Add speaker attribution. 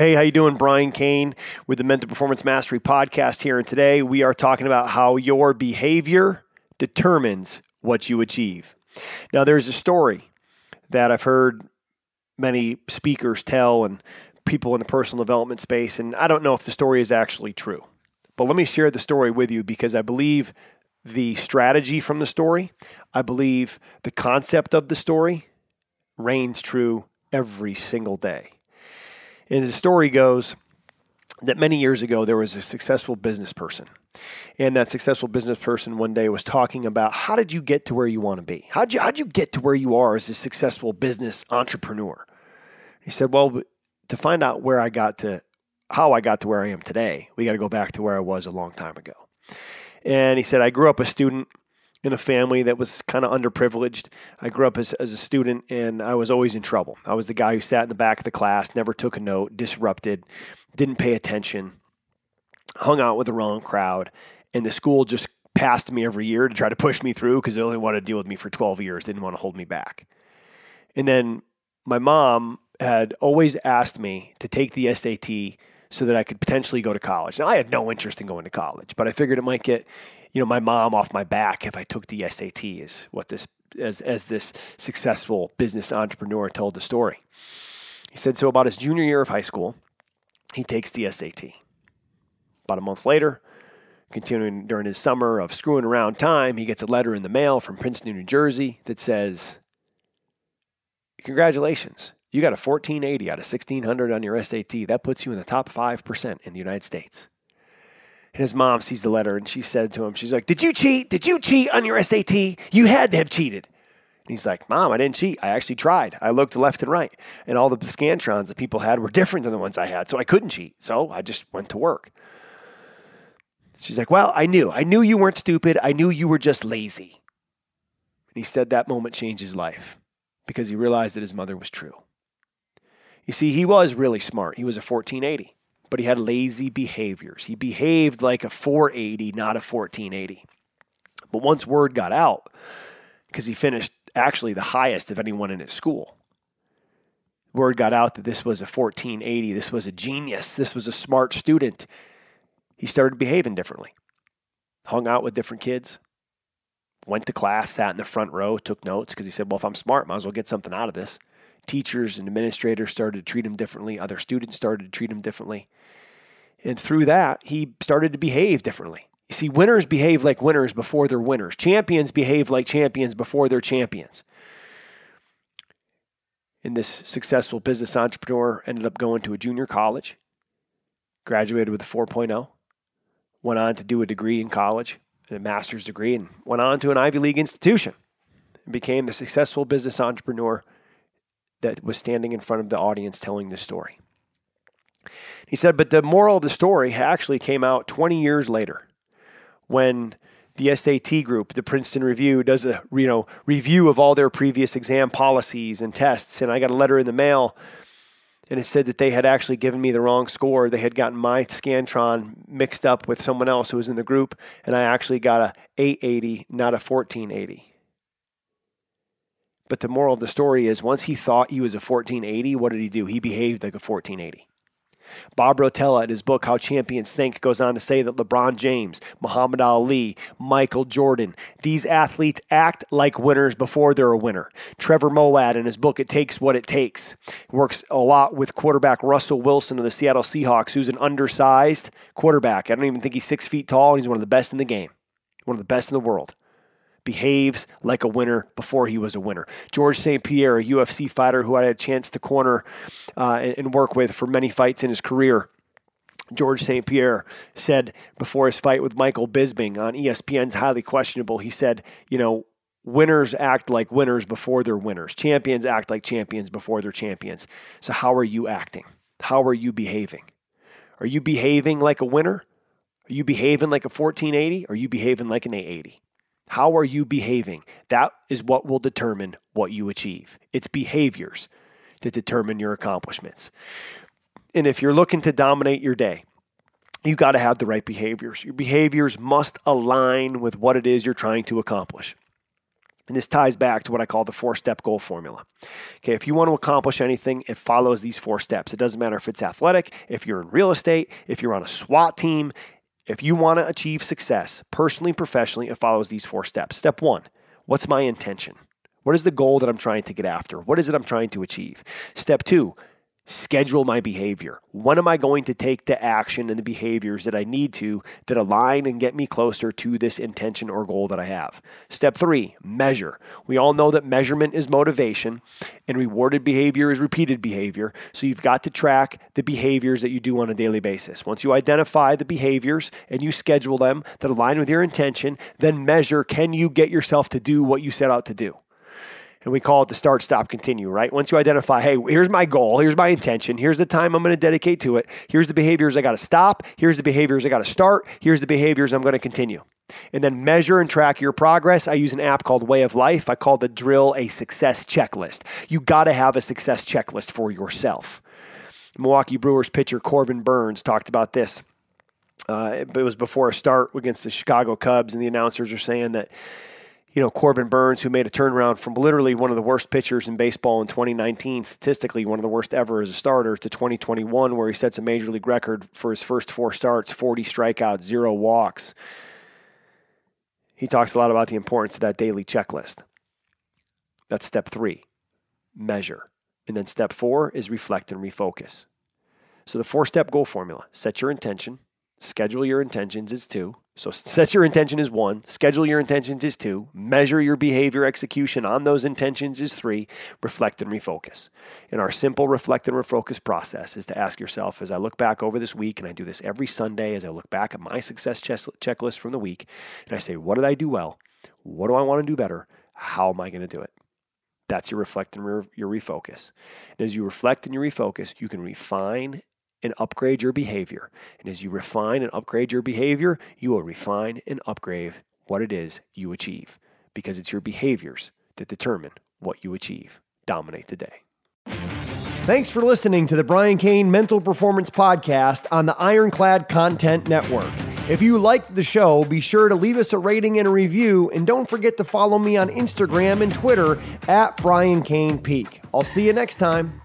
Speaker 1: Hey, how you doing? Brian Cain with the Mental Performance Mastery podcast here, and today we are talking about how your behavior determines what you achieve. Now, there's a story that I've heard many speakers tell and people in the personal development space, and I don't know if the story is actually true. But let me share the story with you because I believe the strategy from the story, I believe the concept of the story reigns true every single day. And the story goes that many years ago there was a successful business person. And that successful business person one day was talking about how did you get to where you want to be? How'd you, how'd you get to where you are as a successful business entrepreneur? He said, Well, to find out where I got to, how I got to where I am today, we got to go back to where I was a long time ago. And he said, I grew up a student in a family that was kind of underprivileged. I grew up as, as a student and I was always in trouble. I was the guy who sat in the back of the class, never took a note, disrupted, didn't pay attention, hung out with the wrong crowd. And the school just passed me every year to try to push me through because they only wanted to deal with me for 12 years, didn't want to hold me back. And then my mom had always asked me to take the SAT so that I could potentially go to college. Now, I had no interest in going to college, but I figured it might get you know my mom off my back if I took the SAT is what this as as this successful business entrepreneur told the story. He said so about his junior year of high school, he takes the SAT. About a month later, continuing during his summer of screwing around time, he gets a letter in the mail from Princeton, New Jersey that says, Congratulations. You got a 1480 out of 1600 on your SAT. That puts you in the top 5% in the United States. And his mom sees the letter and she said to him, She's like, Did you cheat? Did you cheat on your SAT? You had to have cheated. And he's like, Mom, I didn't cheat. I actually tried. I looked left and right. And all the scantrons that people had were different than the ones I had. So I couldn't cheat. So I just went to work. She's like, Well, I knew. I knew you weren't stupid. I knew you were just lazy. And he said that moment changed his life because he realized that his mother was true. You see, he was really smart. He was a 1480 but he had lazy behaviors. He behaved like a 480, not a 1480. But once word got out, because he finished actually the highest of anyone in his school, word got out that this was a 1480, this was a genius, this was a smart student. He started behaving differently, hung out with different kids, went to class, sat in the front row, took notes because he said, Well, if I'm smart, might as well get something out of this. Teachers and administrators started to treat him differently, other students started to treat him differently. And through that, he started to behave differently. You see, winners behave like winners before they're winners. Champions behave like champions before they're champions. And this successful business entrepreneur ended up going to a junior college, graduated with a 4.0, went on to do a degree in college, and a master's degree, and went on to an Ivy League institution and became the successful business entrepreneur that was standing in front of the audience telling this story. He said, but the moral of the story actually came out 20 years later when the SAT group, the Princeton Review, does a you know review of all their previous exam policies and tests. And I got a letter in the mail, and it said that they had actually given me the wrong score. They had gotten my Scantron mixed up with someone else who was in the group, and I actually got a 880, not a 1480. But the moral of the story is once he thought he was a 1480, what did he do? He behaved like a 1480. Bob Rotella, in his book How Champions Think, goes on to say that LeBron James, Muhammad Ali, Michael Jordan, these athletes act like winners before they're a winner. Trevor Moawad, in his book It Takes What It Takes, works a lot with quarterback Russell Wilson of the Seattle Seahawks, who's an undersized quarterback. I don't even think he's six feet tall. He's one of the best in the game, one of the best in the world behaves like a winner before he was a winner. George St. Pierre, a UFC fighter who I had a chance to corner uh, and work with for many fights in his career. George St. Pierre said before his fight with Michael Bisping on ESPN's Highly Questionable, he said, you know, winners act like winners before they're winners. Champions act like champions before they're champions. So, how are you acting? How are you behaving? Are you behaving like a winner? Are you behaving like a 1480? Are you behaving like an 880? How are you behaving? That is what will determine what you achieve. It's behaviors that determine your accomplishments. And if you're looking to dominate your day, you got to have the right behaviors. Your behaviors must align with what it is you're trying to accomplish. And this ties back to what I call the four step goal formula. Okay, if you want to accomplish anything, it follows these four steps. It doesn't matter if it's athletic, if you're in real estate, if you're on a SWAT team, if you want to achieve success personally, professionally, it follows these four steps. Step one what's my intention? What is the goal that I'm trying to get after? What is it I'm trying to achieve? Step two, schedule my behavior. When am I going to take the action and the behaviors that I need to that align and get me closer to this intention or goal that I have? Step three, measure. We all know that measurement is motivation and rewarded behavior is repeated behavior. So you've got to track the behaviors that you do on a daily basis. Once you identify the behaviors and you schedule them that align with your intention, then measure can you get yourself to do what you set out to do? And we call it the start, stop, continue, right? Once you identify, hey, here's my goal, here's my intention, here's the time I'm going to dedicate to it, here's the behaviors I got to stop, here's the behaviors I got to start, here's the behaviors I'm going to continue. And then measure and track your progress. I use an app called Way of Life. I call the drill a success checklist. You got to have a success checklist for yourself. Milwaukee Brewers pitcher Corbin Burnes talked about this. Uh, it was before a start against the Chicago Cubs, and the announcers are saying that you know, Corbin Burnes, who made a turnaround from literally one of the worst pitchers in baseball in 2019, statistically one of the worst ever as a starter, to 2021, where he sets a major league record for his first four starts 40 strikeouts, zero walks. He talks a lot about the importance of that daily checklist. That's step three measure. And then step four is reflect and refocus. So the four step goal formula set your intention, schedule your intentions is two, so set your intention is one, schedule your intentions is two, measure your behavior execution on those intentions is three, reflect and refocus. And our simple reflect and refocus process is to ask yourself as I look back over this week, and I do this every Sunday as I look back at my success checklist from the week, and I say, what did I do well? What do I want to do better? How am I going to do it? That's your reflect and re- your refocus. And as you reflect and you refocus, you can refine and upgrade your behavior. And as you refine and upgrade your behavior, you will refine and upgrade what it is you achieve because it's your behaviors that determine what you achieve. Dominate the day. Thanks for listening to the Brian Cain Mental Performance Podcast on the Ironclad Content Network. If you liked the show, be sure to leave us a rating and a review, and don't forget to follow me on Instagram and Twitter at Brian Cain Peak. I'll see you next time.